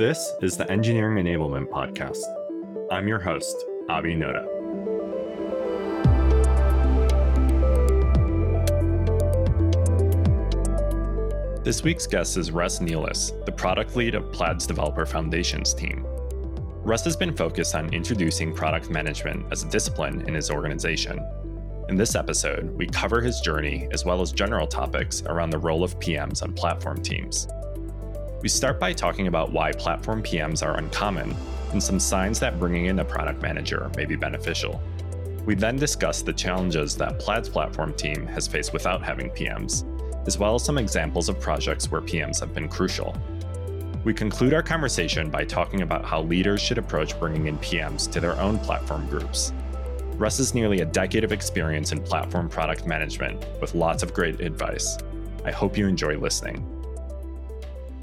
This is the Engineering Enablement Podcast. I'm your host, Abi Noda. This week's guest is Russ Nealis, the product lead of Plaid's Developer Foundations team. Russ has been focused on introducing product management as a discipline in his organization. In this episode, we cover his journey as well as general topics around the role of PMs on platform teams. We start by talking about why platform PMs are uncommon and some signs that bringing in a product manager may be beneficial. We then discuss the challenges that Plaid's platform team has faced without having PMs, as well as some examples of projects where PMs have been crucial. We conclude our conversation by talking about how leaders should approach bringing in PMs to their own platform groups. Russ has nearly a decade of experience in platform product management with lots of great advice. I hope you enjoy listening.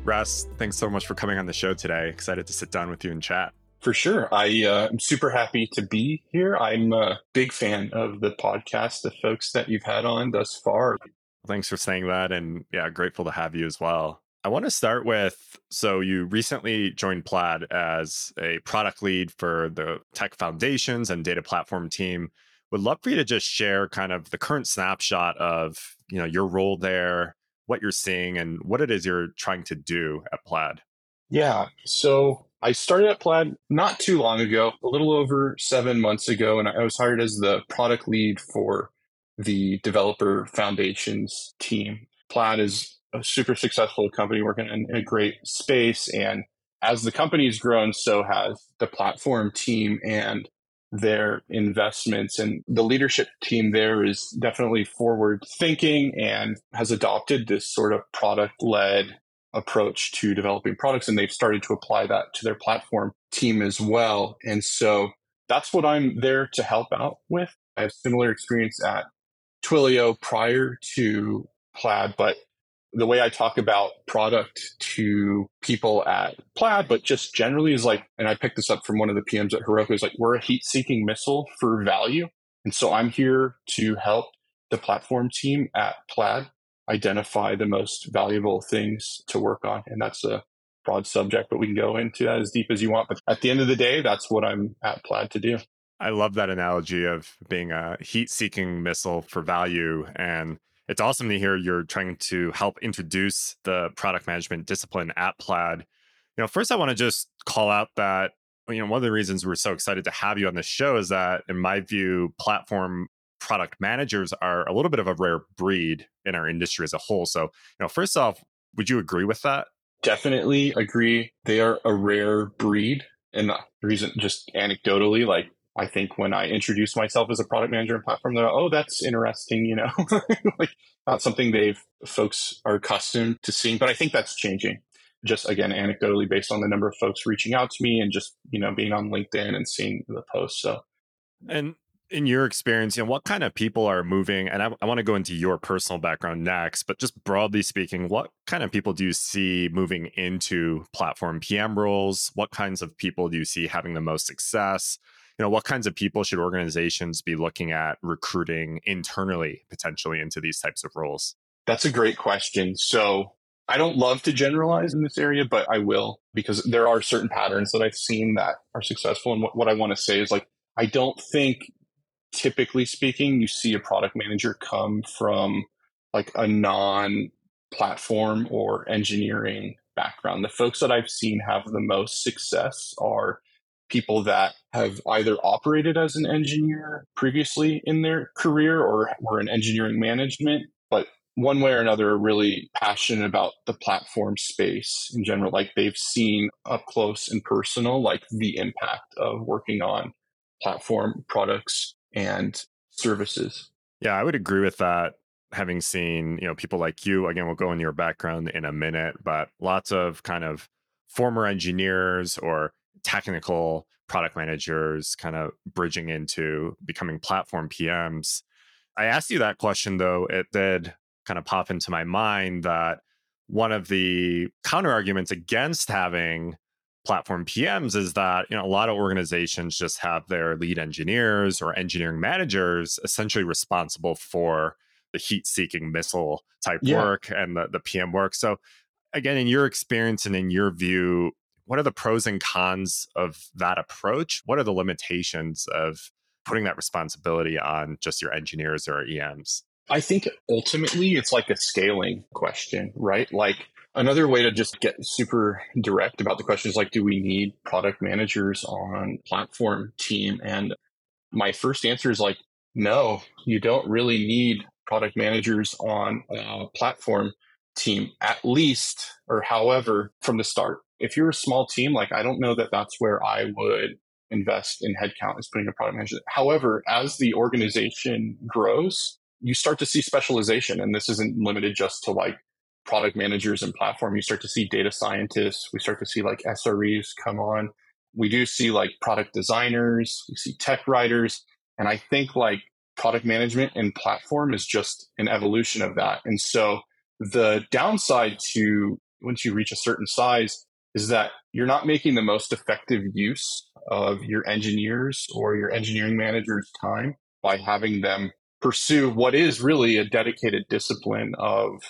Russ, thanks so much for coming on the show today. Excited to sit down with you and chat. For sure. I, uh, I'm super happy to be here. I'm a big fan of the podcast, the folks that you've had on thus far. Thanks for saying that. And yeah, grateful to have you as well. I want to start with so you recently joined Plaid as a product lead for the tech foundations and data platform team. Would love for you to just share kind of the current snapshot of, you know, your role there, what you're seeing and what it is you're trying to do at Plaid. Yeah. So I started at Plaid not too long ago, a little over seven months ago, and I was hired as the product lead for the developer foundations team. Plaid is a super successful company working in a great space. And as the company's grown, so has the platform team. And their investments. And the leadership team there is definitely forward thinking and has adopted this sort of product led approach to developing products. And they've started to apply that to their platform team as well. And so that's what I'm there to help out with. I have similar experience at Twilio prior to Plaid, but the way I talk about product to people at Plaid, but just generally is like, and I picked this up from one of the PMs at Heroku, is like, we're a heat seeking missile for value. And so I'm here to help the platform team at Plaid identify the most valuable things to work on. And that's a broad subject, but we can go into that as deep as you want. But at the end of the day, that's what I'm at Plaid to do. I love that analogy of being a heat seeking missile for value. And it's awesome to hear you're trying to help introduce the product management discipline at Plaid. You know, first I want to just call out that you know one of the reasons we're so excited to have you on the show is that in my view platform product managers are a little bit of a rare breed in our industry as a whole. So, you know, first off, would you agree with that? Definitely agree. They are a rare breed. And the reason, just anecdotally, like I think when I introduce myself as a product manager and platform, they're oh, that's interesting, you know, like not something they've folks are accustomed to seeing. But I think that's changing. Just again, anecdotally, based on the number of folks reaching out to me and just you know being on LinkedIn and seeing the posts. So, and in your experience, you know, what kind of people are moving? And I, I want to go into your personal background next, but just broadly speaking, what kind of people do you see moving into platform PM roles? What kinds of people do you see having the most success? You know what kinds of people should organizations be looking at recruiting internally potentially into these types of roles? That's a great question. So i don't love to generalize in this area but i will because there are certain patterns that i've seen that are successful. And what, what i want to say is like i don't think typically speaking you see a product manager come from like a non platform or engineering background. The folks that i've seen have the most success are people that have either operated as an engineer previously in their career or were in engineering management, but one way or another really passionate about the platform space in general. Like they've seen up close and personal, like the impact of working on platform products and services. Yeah, I would agree with that. Having seen, you know, people like you, again, we'll go in your background in a minute, but lots of kind of former engineers or technical product managers kind of bridging into becoming platform PMs. I asked you that question though, it did kind of pop into my mind that one of the counter arguments against having platform PMs is that you know a lot of organizations just have their lead engineers or engineering managers essentially responsible for the heat seeking missile type yeah. work and the, the PM work. So again, in your experience and in your view, what are the pros and cons of that approach? What are the limitations of putting that responsibility on just your engineers or EMs? I think ultimately it's like a scaling question, right? Like another way to just get super direct about the question is like, do we need product managers on platform team? And my first answer is like, no, you don't really need product managers on a platform team, at least, or however, from the start. If you're a small team, like I don't know that that's where I would invest in headcount is putting a product manager. However, as the organization grows, you start to see specialization. And this isn't limited just to like product managers and platform. You start to see data scientists. We start to see like SREs come on. We do see like product designers. We see tech writers. And I think like product management and platform is just an evolution of that. And so the downside to once you reach a certain size is that you're not making the most effective use of your engineers or your engineering manager's time by having them pursue what is really a dedicated discipline of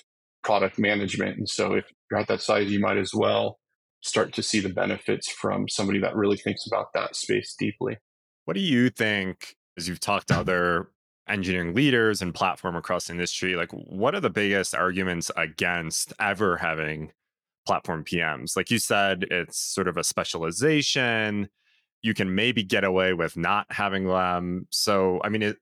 product management. And so if you're at that size, you might as well start to see the benefits from somebody that really thinks about that space deeply. What do you think, as you've talked to other engineering leaders and platform across industry, like what are the biggest arguments against ever having platform PMs? Like you said, it's sort of a specialization. You can maybe get away with not having them. So, I mean, it,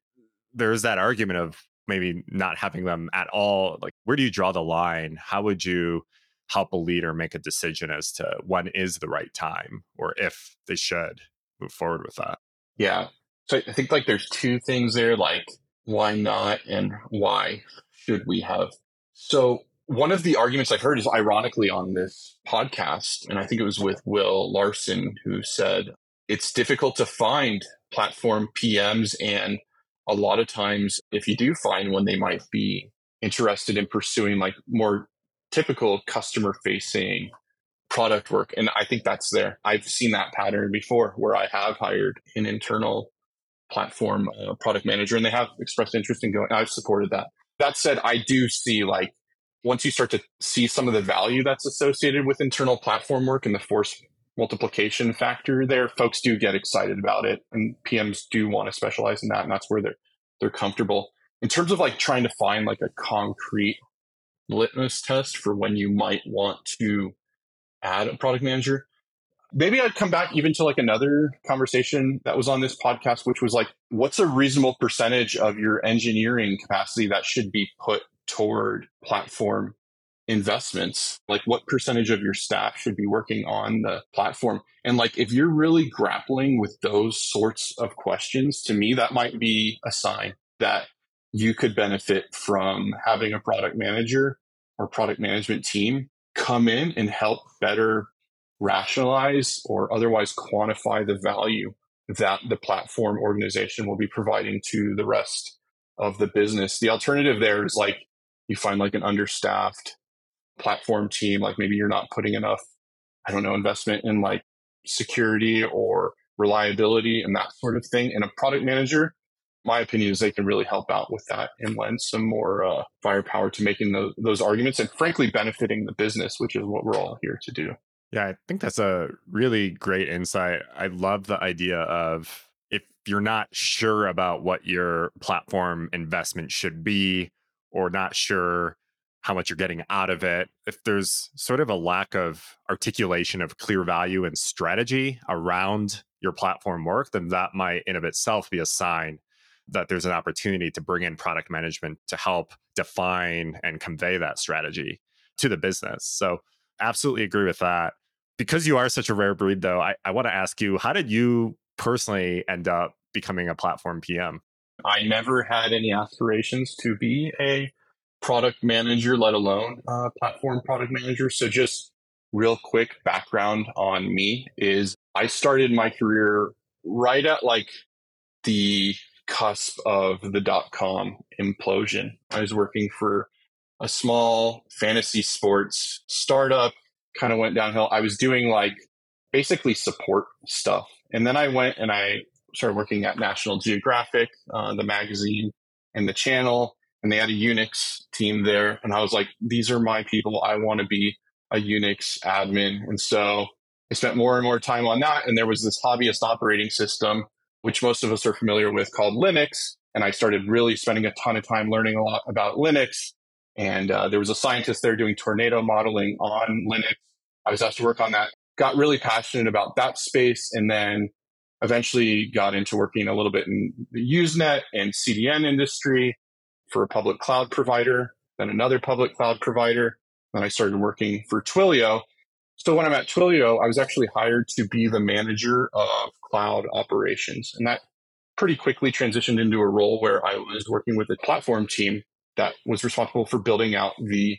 there's that argument of maybe not having them at all. Like, where do you draw the line? How would you help a leader make a decision as to when is the right time or if they should move forward with that? Yeah. So I think like there's two things there, like why not and why should we have. So one of the arguments I've heard is ironically on this podcast, and I think it was with Will Larson who said it's difficult to find platform PMs and a lot of times if you do find one they might be interested in pursuing like more typical customer facing product work. And i think that's there. I've seen that pattern before where i have hired an internal platform uh, product manager and they have expressed interest in going i've supported that. That said i do see like once you start to see some of the value that's associated with internal platform work and the force multiplication factor there, folks do get excited about it, and PMs do want to specialize in that, and that's where they're they're comfortable. In terms of like trying to find like a concrete litmus test for when you might want to add a product manager, maybe I'd come back even to like another conversation that was on this podcast, which was like, what's a reasonable percentage of your engineering capacity that should be put toward platform investments like what percentage of your staff should be working on the platform? And like if you're really grappling with those sorts of questions to me that might be a sign that you could benefit from having a product manager or product management team come in and help better rationalize or otherwise quantify the value that the platform organization will be providing to the rest of the business. The alternative there is like you find like an understaffed platform team, like maybe you're not putting enough, I don't know, investment in like security or reliability and that sort of thing. And a product manager, my opinion is they can really help out with that and lend some more uh, firepower to making those, those arguments and frankly benefiting the business, which is what we're all here to do. Yeah, I think that's a really great insight. I love the idea of if you're not sure about what your platform investment should be or not sure how much you're getting out of it. If there's sort of a lack of articulation of clear value and strategy around your platform work, then that might in of itself be a sign that there's an opportunity to bring in product management to help define and convey that strategy to the business. So absolutely agree with that. Because you are such a rare breed though, I, I want to ask you, how did you personally end up becoming a platform PM? I never had any aspirations to be a product manager, let alone uh, platform product manager. So, just real quick background on me is I started my career right at like the cusp of the dot com implosion. I was working for a small fantasy sports startup, kind of went downhill. I was doing like basically support stuff. And then I went and I started working at National Geographic, uh, the magazine and the channel and they had a Unix team there. And I was like, these are my people. I want to be a Unix admin. And so I spent more and more time on that. And there was this hobbyist operating system, which most of us are familiar with, called Linux. And I started really spending a ton of time learning a lot about Linux. And uh, there was a scientist there doing tornado modeling on Linux. I was asked to work on that. Got really passionate about that space. And then eventually got into working a little bit in the Usenet and CDN industry for a public cloud provider, then another public cloud provider. Then I started working for Twilio. So when I'm at Twilio, I was actually hired to be the manager of cloud operations. And that pretty quickly transitioned into a role where I was working with a platform team that was responsible for building out the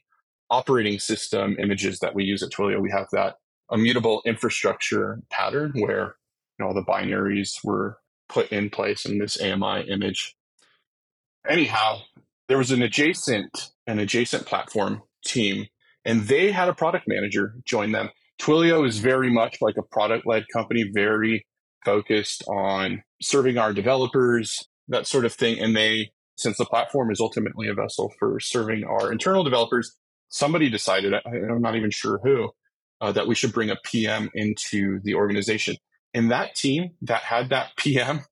operating system images that we use at Twilio. We have that immutable infrastructure pattern where know, all the binaries were put in place in this AMI image. Anyhow, there was an adjacent an adjacent platform team, and they had a product manager join them. Twilio is very much like a product led company, very focused on serving our developers, that sort of thing. And they, since the platform is ultimately a vessel for serving our internal developers, somebody decided, I'm not even sure who, uh, that we should bring a PM into the organization. And that team that had that PM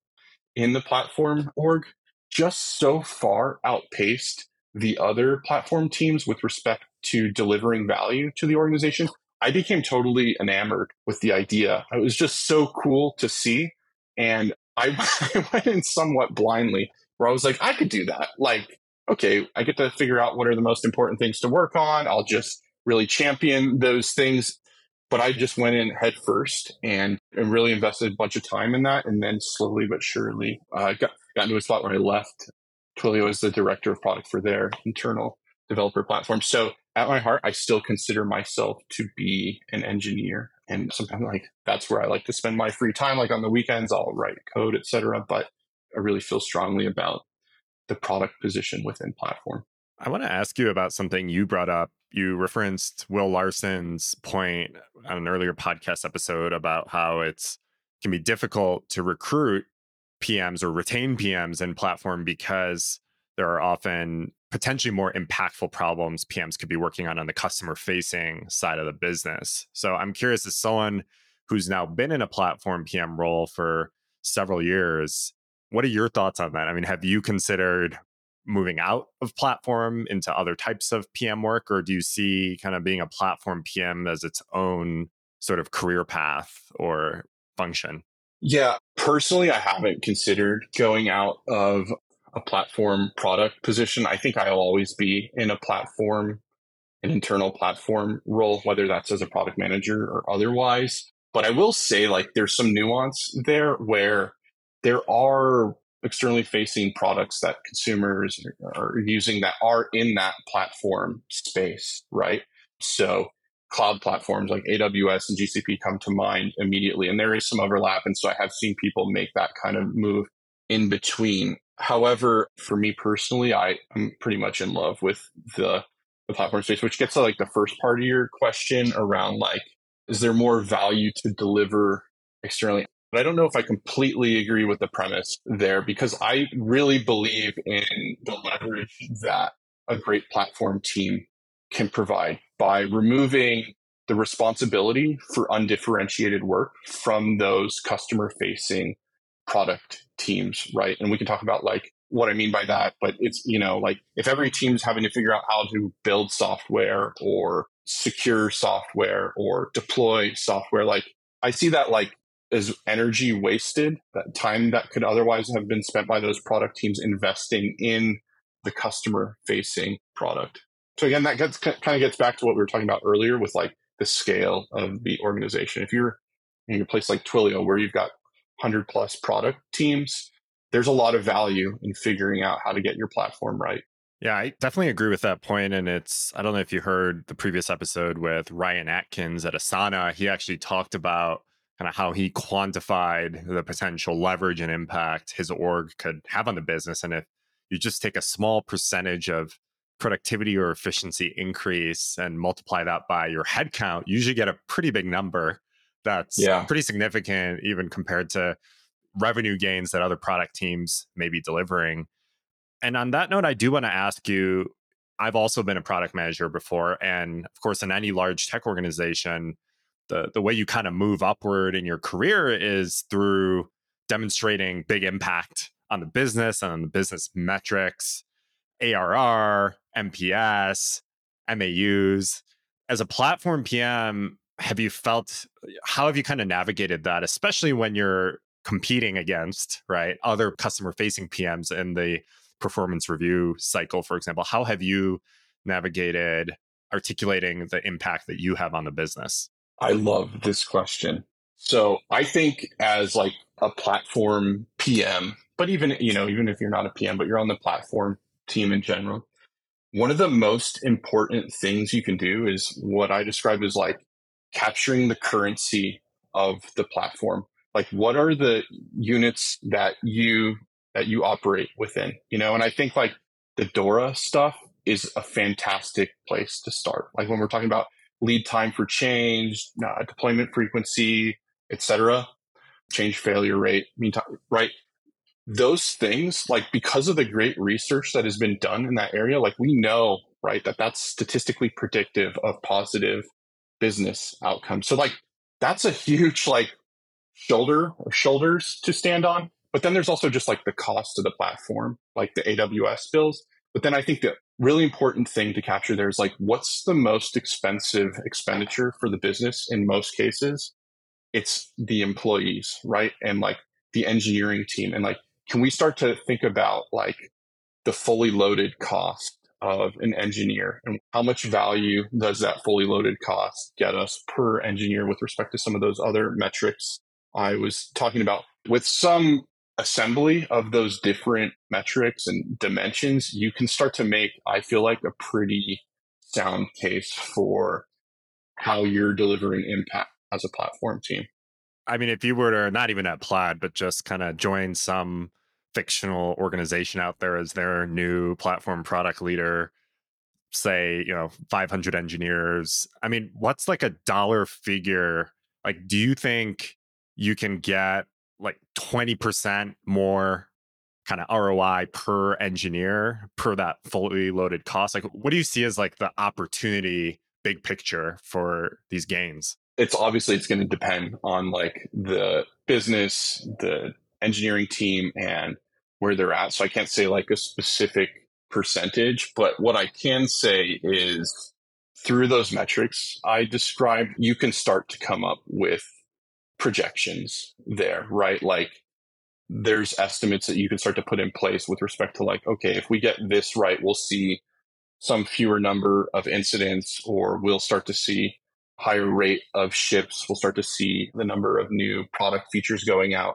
in the platform org just so far outpaced the other platform teams with respect to delivering value to the organization. I became totally enamored with the idea. It was just so cool to see. And I, I went in somewhat blindly where I was like, I could do that. Like, okay, I get to figure out what are the most important things to work on. I'll just really champion those things but I just went in head first and, and really invested a bunch of time in that. And then slowly but surely uh, got, got into a spot where I left Twilio as the director of product for their internal developer platform. So at my heart, I still consider myself to be an engineer. And sometimes like that's where I like to spend my free time. Like on the weekends, I'll write code, etc. But I really feel strongly about the product position within platform. I want to ask you about something you brought up. You referenced Will Larson's point on an earlier podcast episode about how it's can be difficult to recruit PMs or retain PMs in platform because there are often potentially more impactful problems PMs could be working on on the customer facing side of the business. So I'm curious as someone who's now been in a platform PM role for several years, what are your thoughts on that? I mean, have you considered moving out of platform into other types of PM work, or do you see kind of being a platform PM as its own sort of career path or function? Yeah, personally, I haven't considered going out of a platform product position. I think I'll always be in a platform, an internal platform role, whether that's as a product manager or otherwise. But I will say, like, there's some nuance there where there are externally facing products that consumers are using that are in that platform space, right? So cloud platforms like AWS and GCP come to mind immediately, and there is some overlap. And so I have seen people make that kind of move in between. However, for me personally, I am pretty much in love with the, the platform space, which gets to like the first part of your question around like, is there more value to deliver externally? But I don't know if I completely agree with the premise there because I really believe in the leverage that a great platform team can provide by removing the responsibility for undifferentiated work from those customer facing product teams, right? And we can talk about like what I mean by that, but it's, you know, like if every team's having to figure out how to build software or secure software or deploy software, like I see that like is energy wasted, that time that could otherwise have been spent by those product teams investing in the customer facing product. So again, that gets kind of gets back to what we were talking about earlier with like the scale of the organization. If you're in a place like Twilio where you've got 100 plus product teams, there's a lot of value in figuring out how to get your platform right. Yeah, I definitely agree with that point. And it's, I don't know if you heard the previous episode with Ryan Atkins at Asana. He actually talked about kind of how he quantified the potential leverage and impact his org could have on the business. And if you just take a small percentage of productivity or efficiency increase and multiply that by your headcount, you usually get a pretty big number that's yeah. pretty significant, even compared to revenue gains that other product teams may be delivering. And on that note, I do want to ask you I've also been a product manager before. And of course, in any large tech organization, the the way you kind of move upward in your career is through demonstrating big impact on the business and on the business metrics, ARR, NPS, MAUs. As a platform PM, have you felt how have you kind of navigated that, especially when you're competing against right other customer facing PMs in the performance review cycle, for example? How have you navigated articulating the impact that you have on the business? I love this question. So I think as like a platform PM, but even, you know, even if you're not a PM, but you're on the platform team in general, one of the most important things you can do is what I describe as like capturing the currency of the platform. Like what are the units that you that you operate within, you know? And I think like the DORA stuff is a fantastic place to start. Like when we're talking about lead time for change, uh, deployment frequency, etc., change failure rate, mean time, right? Those things, like because of the great research that has been done in that area, like we know, right, that that's statistically predictive of positive business outcomes. So like that's a huge like shoulder or shoulders to stand on. But then there's also just like the cost of the platform, like the AWS bills. But then I think the really important thing to capture there is like, what's the most expensive expenditure for the business in most cases? It's the employees, right? And like the engineering team. And like, can we start to think about like the fully loaded cost of an engineer and how much value does that fully loaded cost get us per engineer with respect to some of those other metrics I was talking about? With some assembly of those different metrics and dimensions, you can start to make, I feel like, a pretty sound case for how you're delivering impact as a platform team. I mean, if you were to not even at Plaid, but just kind of join some fictional organization out there as their new platform product leader, say, you know, 500 engineers. I mean, what's like a dollar figure? Like, do you think you can get like 20% more kind of ROI per engineer per that fully loaded cost? Like, what do you see as like the opportunity, big picture for these gains? It's obviously it's going to depend on like the business, the engineering team, and where they're at. So I can't say like a specific percentage, but what I can say is through those metrics I described, you can start to come up with projections there, right? Like there's estimates that you can start to put in place with respect to like, okay, if we get this right, we'll see some fewer number of incidents or we'll start to see higher rate of ships. We'll start to see the number of new product features going out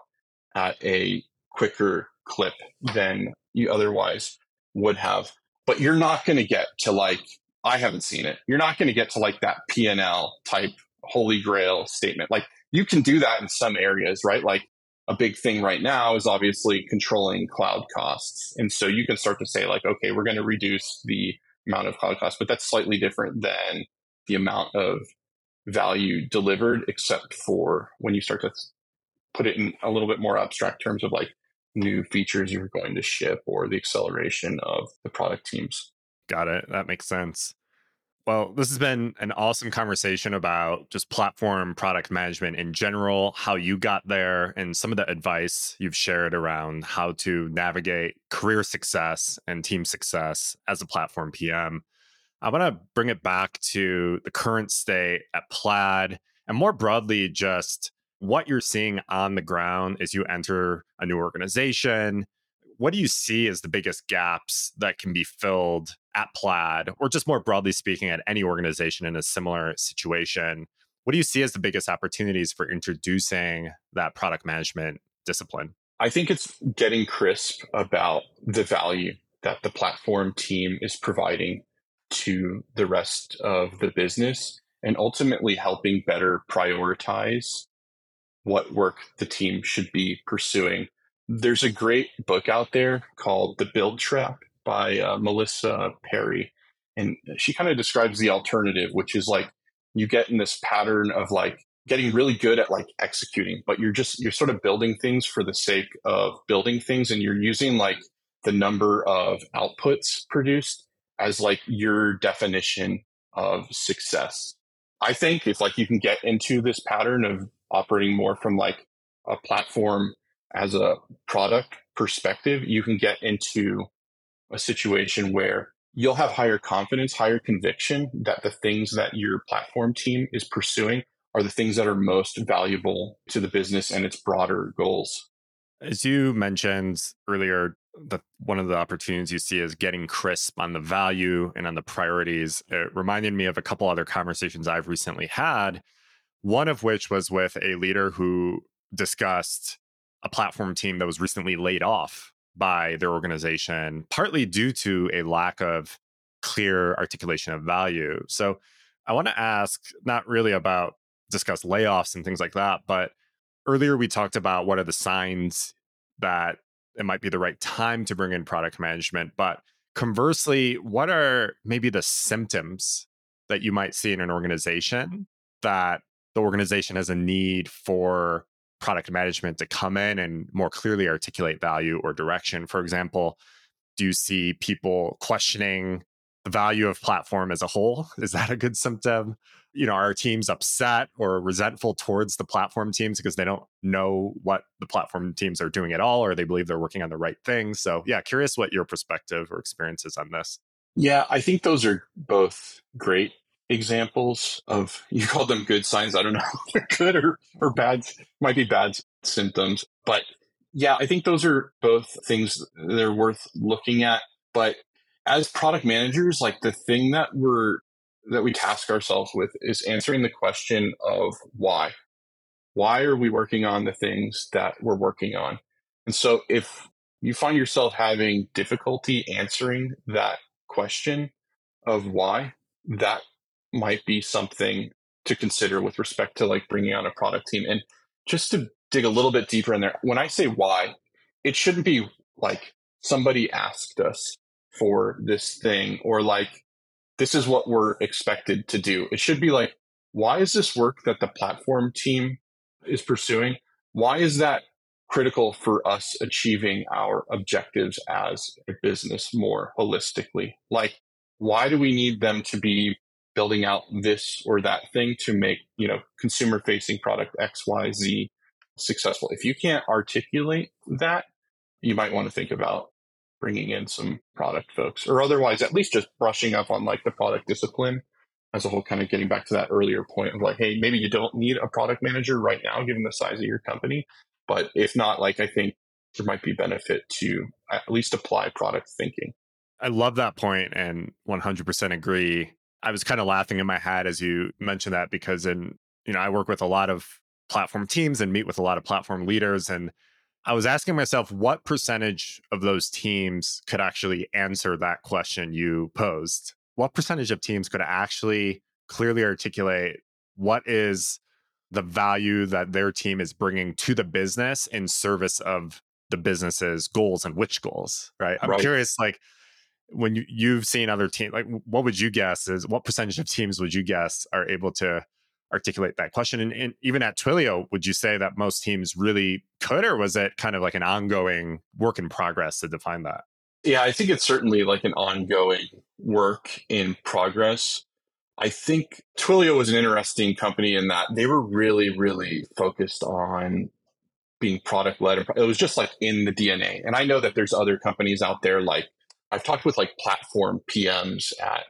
at a quicker clip than you otherwise would have. But you're not going to get to like, I haven't seen it. You're not going to get to like that P&L type holy grail statement. Like you can do that in some areas, right? Like a big thing right now is obviously controlling cloud costs. And so you can start to say, like, okay, we're going to reduce the amount of cloud costs, but that's slightly different than the amount of value delivered, except for when you start to put it in a little bit more abstract terms of like new features you're going to ship or the acceleration of the product teams. Got it. That makes sense. Well, this has been an awesome conversation about just platform product management in general, how you got there, and some of the advice you've shared around how to navigate career success and team success as a platform PM. I want to bring it back to the current state at Plaid and more broadly, just what you're seeing on the ground as you enter a new organization, what do you see as the biggest gaps that can be filled at Plaid, or just more broadly speaking, at any organization in a similar situation? What do you see as the biggest opportunities for introducing that product management discipline? I think it's getting crisp about the value that the platform team is providing to the rest of the business and ultimately helping better prioritize what work the team should be pursuing there's a great book out there called The Build Trap by uh, Melissa Perri. And she kind of describes the alternative, which is like you get in this pattern of like getting really good at like executing, but you're just, you're sort of building things for the sake of building things. And you're using like the number of outputs produced as like your definition of success. I think if like you can get into this pattern of operating more from like a platform as a product perspective, you can get into a situation where you'll have higher confidence, higher conviction that the things that your platform team is pursuing are the things that are most valuable to the business and its broader goals. As you mentioned earlier, the one of the opportunities you see is getting crisp on the value and on the priorities. It reminded me of a couple other conversations I've recently had. One of which was with a leader who discussed a platform team that was recently laid off by their organization, partly due to a lack of clear articulation of value. So I want to ask not really about discuss layoffs and things like that, but earlier we talked about what are the signs that it might be the right time to bring in product management. But conversely, what are maybe the symptoms that you might see in an organization that the organization has a need for product management to come in and more clearly articulate value or direction? For example, do you see people questioning the value of platform as a whole? Is that a good symptom? You know, are teams upset or resentful towards the platform teams because they don't know what the platform teams are doing at all, or they believe they're working on the right things? So, yeah, curious what your perspective or experience is on this. Yeah, I think those are both great examples of you call them good signs. I don't know if they're good or, or bad, might be bad symptoms. But yeah, I think those are both things that are worth looking at. But as product managers, like the thing that we're that we task ourselves with is answering the question of why. Why are we working on the things that we're working on? And so if you find yourself having difficulty answering that question of why, that might be something to consider with respect to like bringing on a product team. And just to dig a little bit deeper in there, when I say why, it shouldn't be like somebody asked us for this thing or like this is what we're expected to do. It should be like, why is this work that the platform team is pursuing? Why is that critical for us achieving our objectives as a business more holistically? Like, why do we need them to be building out this or that thing to make, you know, consumer facing product XYZ successful? If you can't articulate that, you might want to think about bringing in some product folks or otherwise at least just brushing up on like the product discipline as a whole kind of getting back to that earlier point of like hey maybe you don't need a product manager right now given the size of your company but if not like i think there might be benefit to at least apply product thinking i love that point and 100% agree i was kind of laughing in my head as you mentioned that because in you know i work with a lot of platform teams and meet with a lot of platform leaders and I was asking myself what percentage of those teams could actually answer that question you posed. What percentage of teams could actually clearly articulate what is the value that their team is bringing to the business in service of the business's goals and which goals, right? I'm right. curious, like, when you, you've seen other teams, like, what would you guess is what percentage of teams would you guess are able to articulate that question. And, and, even at Twilio, would you say that most teams really could, or was it kind of like an ongoing work in progress to define that? Yeah, I think it's certainly like an ongoing work in progress. I think Twilio was an interesting company in that they were really, really focused on being product led. It was just like in the DNA. And I know that there's other companies out there like I've talked with like platform PMs at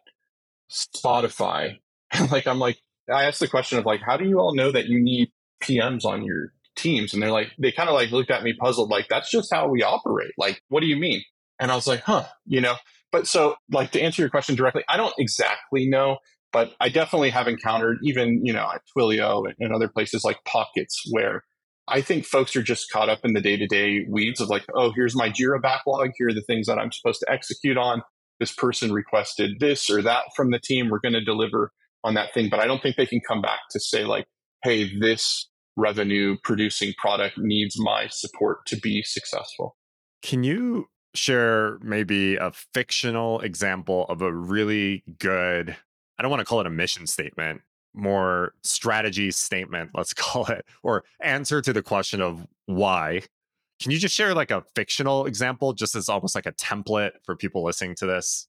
Spotify. And like I'm like, I asked the question of like, how do you all know that you need PMs on your teams? And they're like, they kind of like looked at me puzzled, like, that's just how we operate. Like, what do you mean? And I was like, huh, you know, but so like to answer your question directly, I don't exactly know, but I definitely have encountered even, you know, at Twilio and other places like pockets where I think folks are just caught up in the day to day weeds of like, oh, here's my Jira backlog. Here are the things that I'm supposed to execute on. This person requested this or that from the team. We're going to deliver on that thing, but I don't think they can come back to say like, hey, this revenue producing product needs my support to be successful. Can you share maybe a fictional example of a really good, I don't want to call it a mission statement, more strategy statement, let's call it, or answer to the question of why. Can you just share like a fictional example, just as almost like a template for people listening to this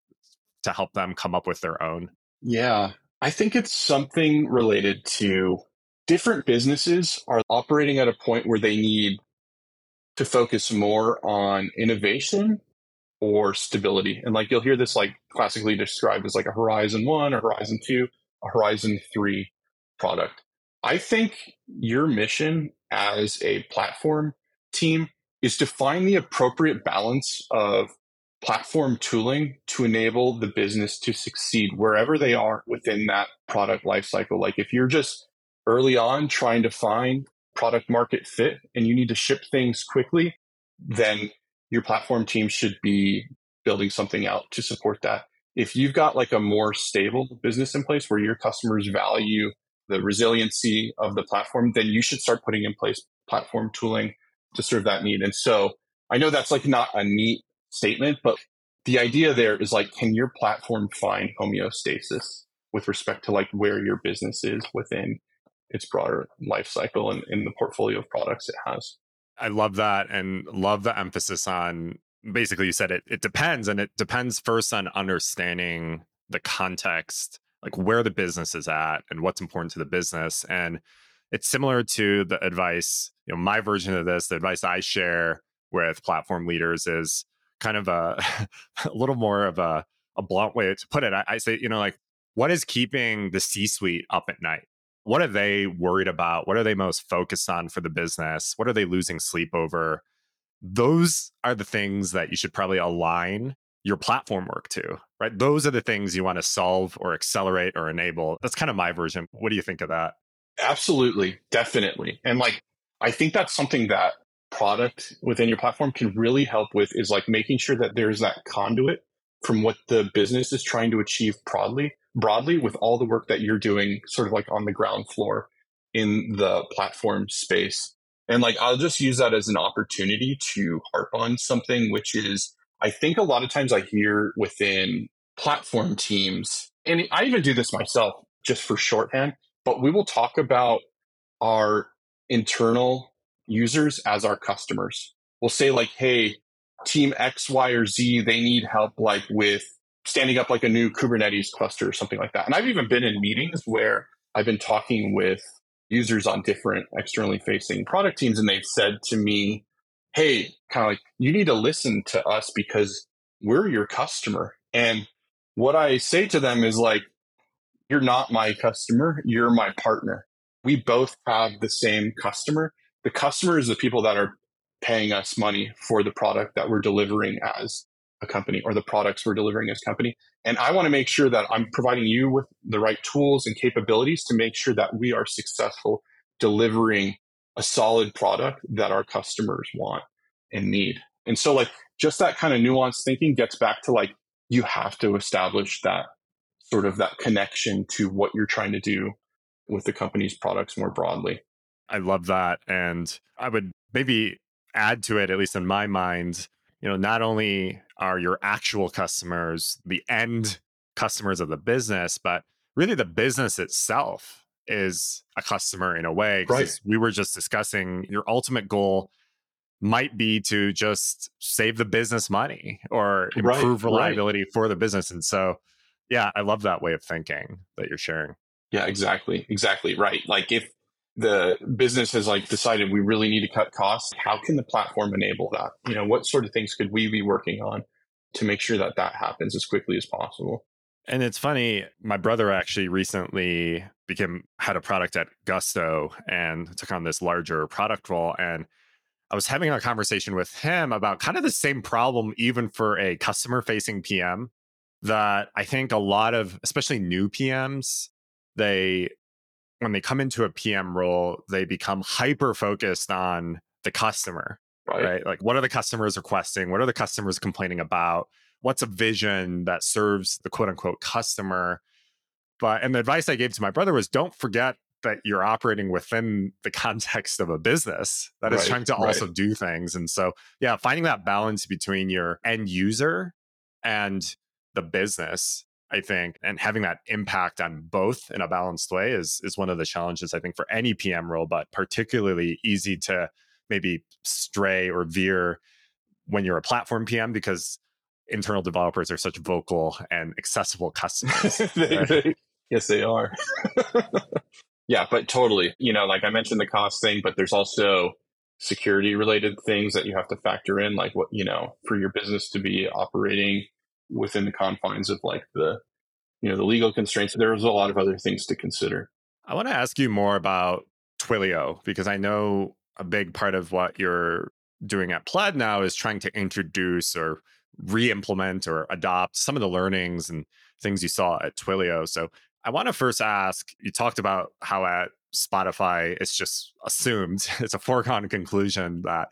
to help them come up with their own? Yeah. I think it's something related to different businesses are operating at a point where they need to focus more on innovation or stability. And like you'll hear this like classically described as like a Horizon 1, or Horizon 2, a Horizon 3 product. I think your mission as a platform team is to find the appropriate balance of platform tooling to enable the business to succeed wherever they are within that product lifecycle. Like if you're just early on trying to find product market fit and you need to ship things quickly, then your platform team should be building something out to support that. If you've got like a more stable business in place where your customers value the resiliency of the platform, then you should start putting in place platform tooling to serve that need. And so I know that's like not a neat statement, but the idea there is like, can your platform find homeostasis with respect to like where your business is within its broader life cycle and in the portfolio of products it has? I love that and love the emphasis on basically you said it it depends and it depends first on understanding the context like where the business is at and what's important to the business and it's similar to the advice you know my version of this the advice i share with platform leaders is kind of a, a little more of a, a blunt way to put it. I, I say you know like what is keeping the c suite up at night? What are they worried about? What are they most focused on for the business? What are they losing sleep over those are the things that you should probably align your platform work to, right? Those are the things you want to solve or accelerate or enable. That's kind of my version. What do you think of that? Absolutely, definitely. And like, I think that's something that product within your platform can really help with is like making sure that there's that conduit from what the business is trying to achieve broadly, broadly with all the work that you're doing sort of like on the ground floor in the platform space. And like, I'll just use that as an opportunity to harp on something, which is I think a lot of times I hear within platform teams, and I even do this myself just for shorthand, but we will talk about our internal users as our customers. We'll say, like, hey, team X, Y, or Z, they need help like with standing up like a new Kubernetes cluster or something like that. And I've even been in meetings where I've been talking with users on different externally facing product teams, and they've said to me, hey, kind of like, you need to listen to us because we're your customer. And what I say to them is like, you're not my customer, you're my partner. We both have the same customer. The customer is the people that are paying us money for the product that we're delivering as a company or the products we're delivering as company. And I want to make sure that I'm providing you with the right tools and capabilities to make sure that we are successful delivering a solid product that our customers want and need. And so, like, just that kind of nuanced thinking gets back to like, you have to establish that sort of that connection to what you're trying to do with the company's products more broadly. I love that. And I would maybe add to it, at least in my mind, you know, not only are your actual customers the end customers of the business, but really the business itself is a customer in a way. Right. We were just discussing your ultimate goal might be to just save the business money or improve right, reliability right. for the business. And so, yeah, I love that way of thinking that you're sharing. Yeah, exactly. Exactly. Right. Like if the business has like decided we really need to cut costs, how can the platform enable that? You know, what sort of things could we be working on to make sure that that happens as quickly as possible? And it's funny, my brother actually recently became had a product at Gusto and took on this larger product role. And I was having a conversation with him about kind of the same problem, even for a customer facing PM, that I think a lot of, especially new PMs, they, when they come into a PM role, they become hyper focused on the customer, right. right? Like, what are the customers requesting? What are the customers complaining about? what's a vision that serves the quote unquote customer but and the advice i gave to my brother was don't forget that you're operating within the context of a business that right, is trying to right. also do things and so yeah finding that balance between your end user and the business i think and having that impact on both in a balanced way is is one of the challenges i think for any pm role but particularly easy to maybe stray or veer when you're a platform pm because internal developers are such vocal and accessible customers. they, right? they, Yes, they are. yeah, but totally. You know, like I mentioned the cost thing, but there's also security related things that you have to factor in, like what, you know, for your business to be operating within the confines of like the, you know, the legal constraints. There's a lot of other things to consider. I want to ask you more about Twilio because I know a big part of what you're doing at Plaid now is trying to introduce or re-implement or adopt some of the learnings and things you saw at Twilio. So I want to first ask, you talked about how at Spotify it's just assumed, it's a foregone conclusion that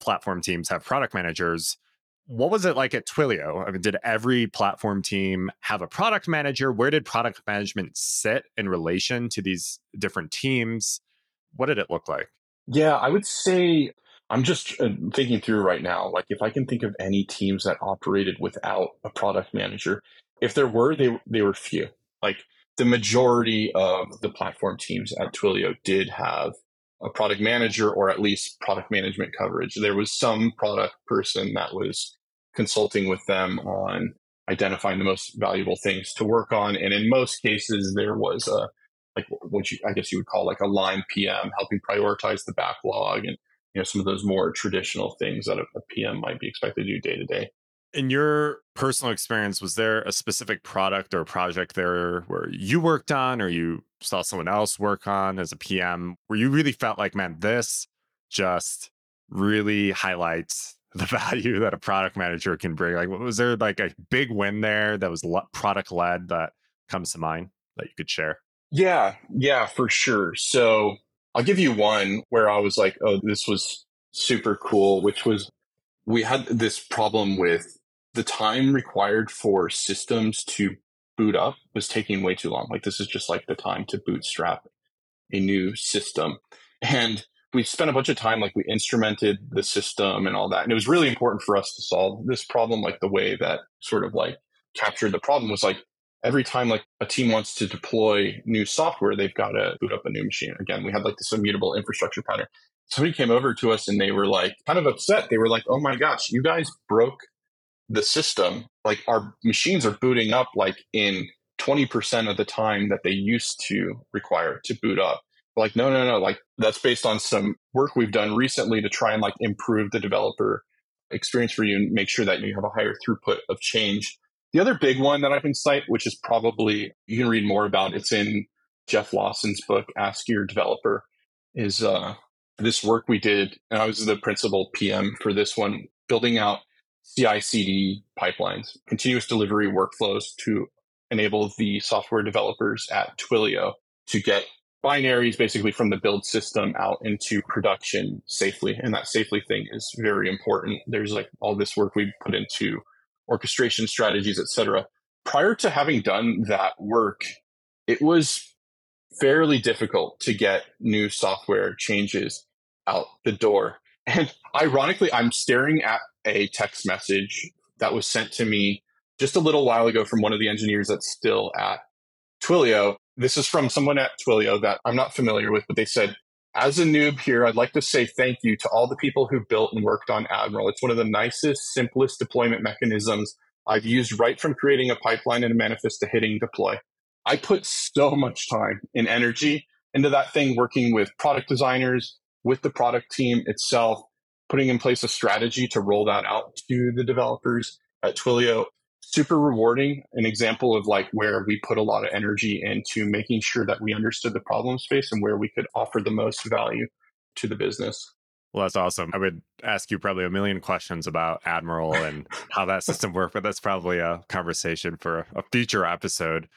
platform teams have product managers. What was it like at Twilio? I mean, did every platform team have a product manager? Where did product management sit in relation to these different teams? What did it look like? Yeah, I would say I'm just uh, thinking through right now. Like, if I can think of any teams that operated without a product manager, if there were, they they were few. Like the majority of the platform teams at Twilio did have a product manager or at least product management coverage. There was some product person that was consulting with them on identifying the most valuable things to work on. And in most cases, there was a like what you I guess you would call like a line PM helping prioritize the backlog and you know some of those more traditional things that a, a PM might be expected to do day to day. In your personal experience, was there a specific product or project there where you worked on or you saw someone else work on as a PM where you really felt like, man, this just really highlights the value that a product manager can bring? Like, was there like a big win there that was product led that comes to mind that you could share? Yeah, yeah, for sure. So I'll give you one where I was like, oh, this was super cool, which was we had this problem with the time required for systems to boot up was taking way too long. Like this is just like the time to bootstrap a new system. And we spent a bunch of time like we instrumented the system and all that. And it was really important for us to solve this problem. Like the way that sort of like captured the problem was like every time like a team wants to deploy new software, they've got to boot up a new machine. Again, we had like this immutable infrastructure pattern. Somebody came over to us and they were like kind of upset. They were like, "Oh my gosh, you guys broke the system. Like our machines are booting up like in 20% of the time that they used to require to boot up." Like, no, no, no. Like that's based on some work we've done recently to try and like improve the developer experience for you and make sure that you have a higher throughput of change the other big one that I can cite, which is probably you can read more about, it's in Jeff Lawson's book, Ask Your Developer, is uh, this work we did. And I was the principal PM for this one, building out CI CD pipelines, continuous delivery workflows to enable the software developers at Twilio to get binaries basically from the build system out into production safely. And that safely thing is very important. There's like all this work we put into orchestration strategies, etc. Prior to having done that work, it was fairly difficult to get new software changes out the door. And ironically, I'm staring at a text message that was sent to me just a little while ago from one of the engineers that's still at Twilio. This is from someone at Twilio that I'm not familiar with, but they said, as a noob here, I'd like to say thank you to all the people who built and worked on Admiral. It's one of the nicest, simplest deployment mechanisms I've used right from creating a pipeline and a manifest to hitting deploy. I put so much time and energy into that thing, working with product designers, with the product team itself, putting in place a strategy to roll that out to the developers at Twilio. Super rewarding an example of like where we put a lot of energy into making sure that we understood the problem space and where we could offer the most value to the business. Well that's awesome. I would ask you probably a million questions about admiral and how that system worked but that's probably a conversation for a future episode.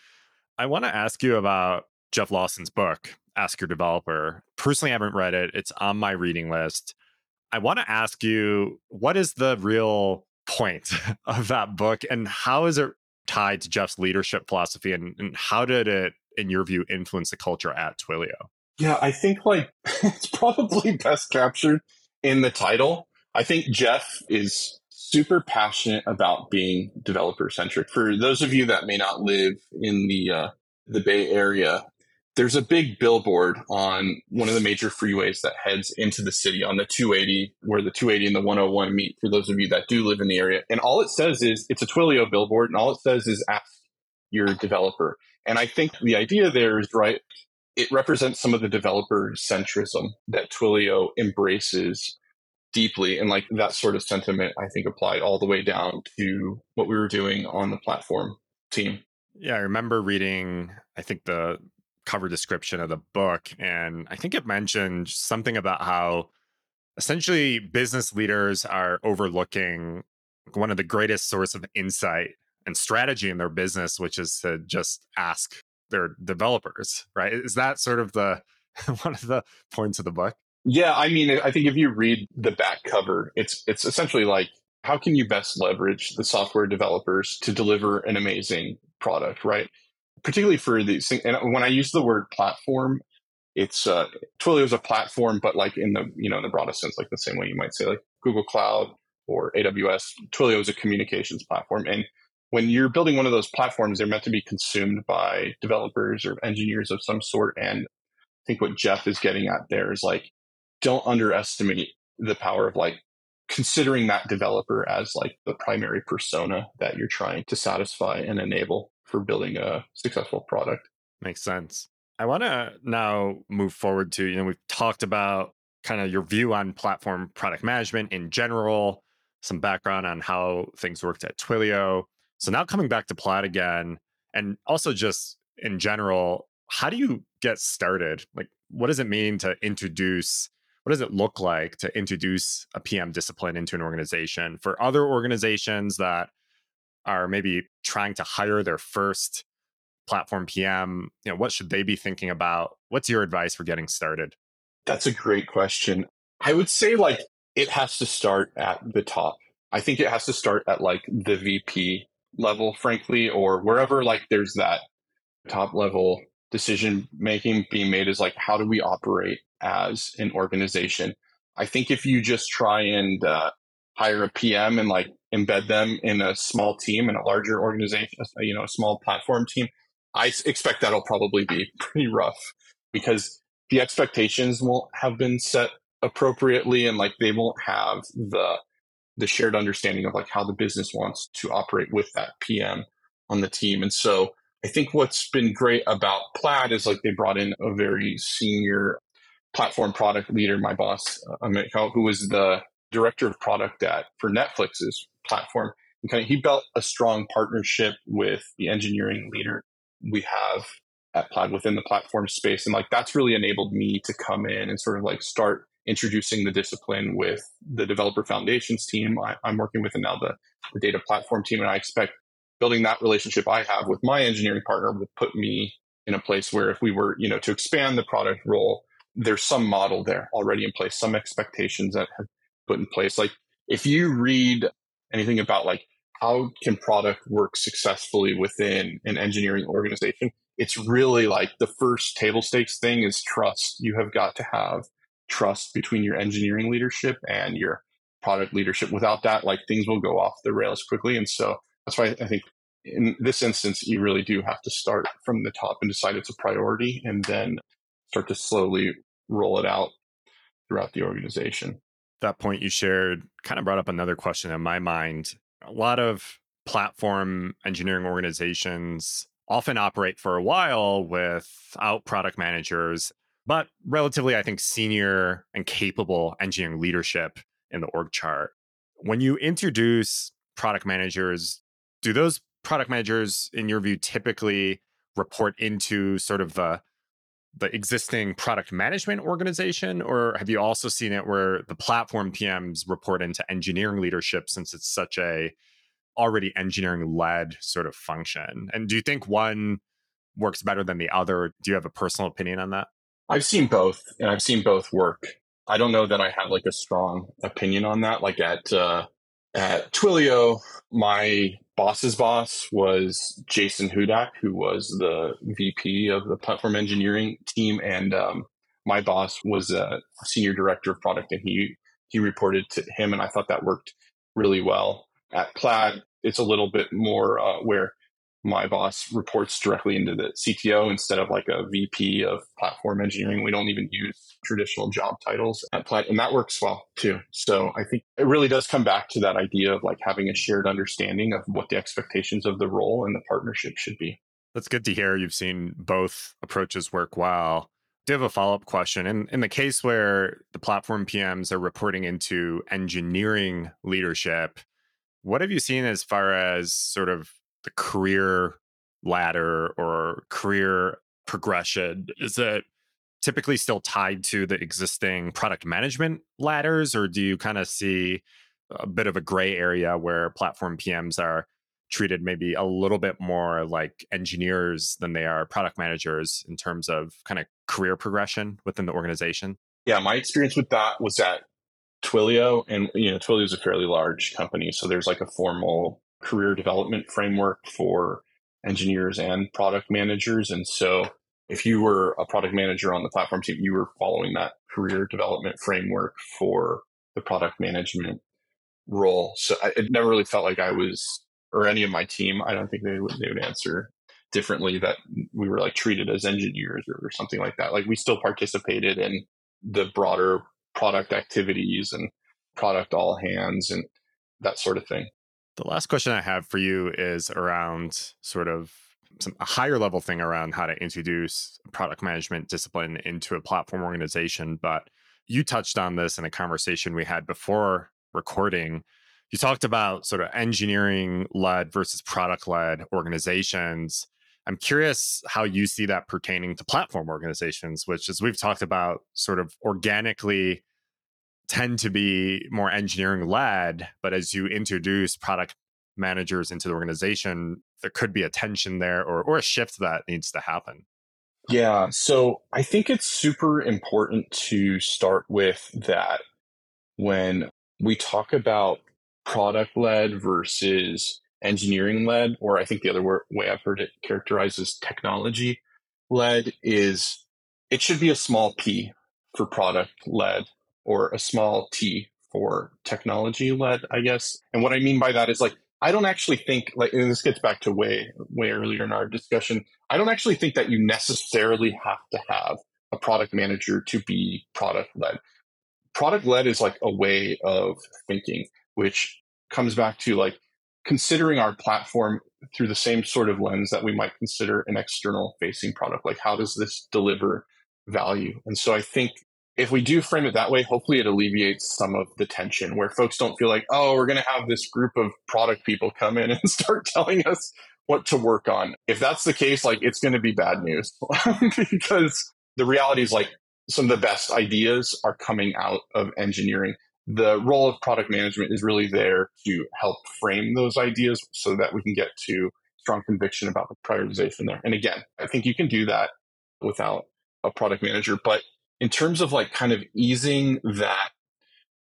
I want to ask you about jeff lawson's book ask your developer. Personally i haven't read it. It's on my reading list i want to ask you what is the real point of that book and how is it tied to Jeff's leadership philosophy and, and how did it, in your view, influence the culture at Twilio? Yeah, I think like it's probably best captured in the title. I think Jeff is super passionate about being developer centric. For those of you that may not live in the uh, the Bay Area, there's a big billboard on one of the major freeways that heads into the city on the 280, where the 280 and the 101 meet for those of you that do live in the area. And all it says is it's a Twilio billboard, and all it says is ask your developer. And I think the idea there is right. It represents some of the developer centrism that Twilio embraces deeply. And like that sort of sentiment, I think applied all the way down to what we were doing on the platform team. Yeah, I remember reading, I think the cover description of the book, and I think it mentioned something about how essentially business leaders are overlooking one of the greatest source of insight and strategy in their business, which is to just ask their developers, right? Is that sort of the one of the points of the book? Yeah, I mean, I think if you read the back cover, it's it's essentially like how can you best leverage the software developers to deliver an amazing product, right? Particularly for these, and when I use the word platform, it's uh, Twilio is a platform, but like in the you know in the broadest sense, like the same way you might say like Google Cloud or AWS, Twilio is a communications platform, and when you're building one of those platforms, they're meant to be consumed by developers or engineers of some sort. And I think what Jeff is getting at there is like, don't underestimate the power of like considering that developer as like the primary persona that you're trying to satisfy and enable for building a successful product. Makes sense. I want to now move forward to, you know, we've talked about kind of your view on platform product management in general, some background on how things worked at Twilio. So now coming back to Plaid again, and also just in general, how do you get started? Like, what does it mean to introduce? What does it look like to introduce a PM discipline into an organization for other organizations that are maybe trying to hire their first platform PM? You know, what should they be thinking about? What's your advice for getting started? That's a great question. I would say like it has to start at the top. I think it has to start at like the VP level, frankly, or wherever like there's that top level decision making being made is like, how do we operate as an organization? I think if you just try and uh, hire a PM and like embed them in a small team in a larger organization, you know, a small platform team, I expect that'll probably be pretty rough because the expectations won't have been set appropriately and like they won't have the the shared understanding of like how the business wants to operate with that PM on the team. And so I think what's been great about Plaid is like they brought in a very senior platform product leader, my boss, uh, Amit who was the director of product at for Netflix's platform. And kind of he built a strong partnership with the engineering leader we have at Plaid within the platform space. And like that's really enabled me to come in and sort of like start introducing the discipline with the developer foundations team I, am working with and now the, the data platform team. And I expect building that relationship I have with my engineering partner will put me in a place where if we were, you know, to expand the product role, there's some model there already in place, some expectations that have put in place. Like if you read anything about like how can product work successfully within an engineering organization, it's really like the first table stakes thing is trust. You have got to have trust between your engineering leadership and your product leadership. Without that, like things will go off the rails quickly. And so that's why I think in this instance, you really do have to start from the top and decide it's a priority and then start to slowly roll it out throughout the organization. That point you shared kind of brought up another question in my mind. A lot of platform engineering organizations often operate for a while without product managers but relatively, I think, senior and capable engineering leadership in the org chart. When you introduce product managers, do those product managers, in your view, typically report into sort of the the existing product management organization, or have you also seen it where the platform PMs report into engineering leadership since it's such a already engineering led sort of function? And do you think one works better than the other? Do you have a personal opinion on that? I've seen both, and I've seen both work. I don't know that I have like a strong opinion on that. Like at uh, at Twilio, my boss's boss was Jason Hudak, who was the VP of the platform engineering team, and um, my boss was a senior director of product, and he he reported to him, and I thought that worked really well. At Plaid, it's a little bit more uh, where my boss reports directly into the CTO instead of like a VP of platform engineering. We don't even use traditional job titles at and that works well too. So I think it really does come back to that idea of like having a shared understanding of what the expectations of the role and the partnership should be. That's good to hear. You've seen both approaches work well. Do you have a follow up question. In, in the case where the platform PMs are reporting into engineering leadership, what have you seen as far as sort of the career ladder or career progression? Is it typically still tied to the existing product management ladders, or do you kind of see a bit of a gray area where platform PMs are treated maybe a little bit more like engineers than they are product managers in terms of kind of career progression within the organization? Yeah, my experience with that was at Twilio, and you know, Twilio is a fairly large company, so there's like a formal career development framework for engineers and product managers, and so if you were a product manager on the platform team, you were following that career development framework for the product management role. So I, it never really felt like I was, or any of my team, I don't think they would, they would answer differently that we were like treated as engineers or, or something like that. Like we still participated in the broader product activities and product all hands and that sort of thing. The last question I have for you is around sort of some a higher level thing around how to introduce product management discipline into a platform organization. But you touched on this in a conversation we had before recording. You talked about sort of engineering led versus product led organizations. I'm curious how you see that pertaining to platform organizations, which, as we've talked about, sort of organically tend to be more engineering led. But as you introduce product managers into the organization, there could be a tension there or, or a shift that needs to happen. Yeah. So I think it's super important to start with that when we talk about product led versus engineering led, or I think the other way I've heard it characterized as technology led is it should be a small p for product led or a small t for technology led, I guess. And what I mean by that is like I don't actually think like and this gets back to way way earlier in our discussion. I don't actually think that you necessarily have to have a product manager to be product led. Product led is like a way of thinking, which comes back to like considering our platform through the same sort of lens that we might consider an external facing product. Like how does this deliver value? And so I think if we do frame it that way, hopefully it alleviates some of the tension where folks don't feel like, oh, we're going to have this group of product people come in and start telling us what to work on. If that's the case, like it's going to be bad news because the reality is like some of the best ideas are coming out of engineering. The role of product management is really there to help frame those ideas so that we can get to strong conviction about the prioritization there. And again, I think you can do that without a product manager, but in terms of like kind of easing that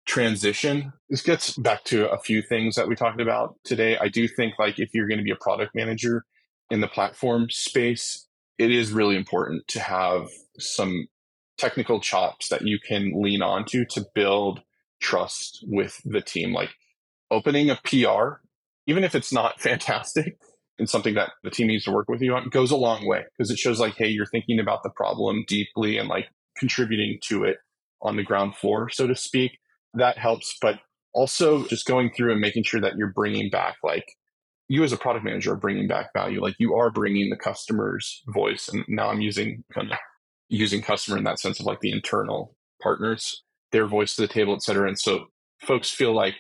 transition, this gets back to a few things that we talked about today. I do think like if you're going to be a product manager in the platform space, it is really important to have some technical chops that you can lean onto to build trust with the team. Like opening a PR, even if it's not fantastic, and something that the team needs to work with you on goes a long way because it shows like, hey, you're thinking about the problem deeply and like contributing to it on the ground floor, so to speak. That helps. But also just going through and making sure that you're bringing back, like, you as a product manager are bringing back value. Like, you are bringing the customer's voice. And now I'm using kind of using customer in that sense of like the internal partners, their voice to the table, et cetera. And so folks feel like,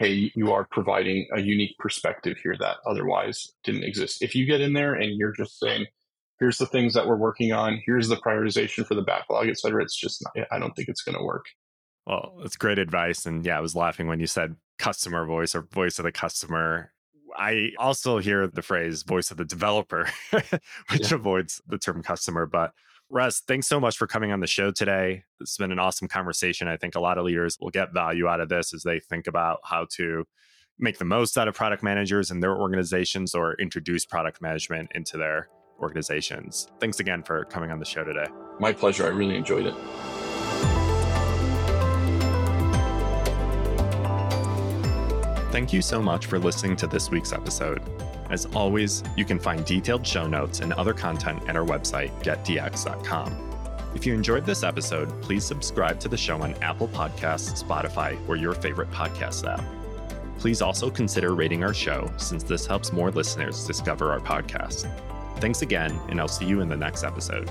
hey, you are providing a unique perspective here that otherwise didn't exist. If you get in there and you're just saying, here's the things that we're working on here's the prioritization for the backlog et cetera it's just not, i don't think it's going to work well it's great advice and yeah i was laughing when you said customer voice or voice of the customer i also hear the phrase voice of the developer which yeah. avoids the term customer but Russ, thanks so much for coming on the show today. It's been an awesome conversation. I think a lot of leaders will get value out of this as they think about how to make the most out of product managers in their organizations or introduce product management into their organizations. Thanks again for coming on the show today. My pleasure. I really enjoyed it. Thank you so much for listening to this week's episode. As always, you can find detailed show notes and other content at our website, getdx.com. If you enjoyed this episode, please subscribe to the show on Apple Podcasts, Spotify, or your favorite podcast app. Please also consider rating our show since this helps more listeners discover our podcast. Thanks again, and I'll see you in the next episode.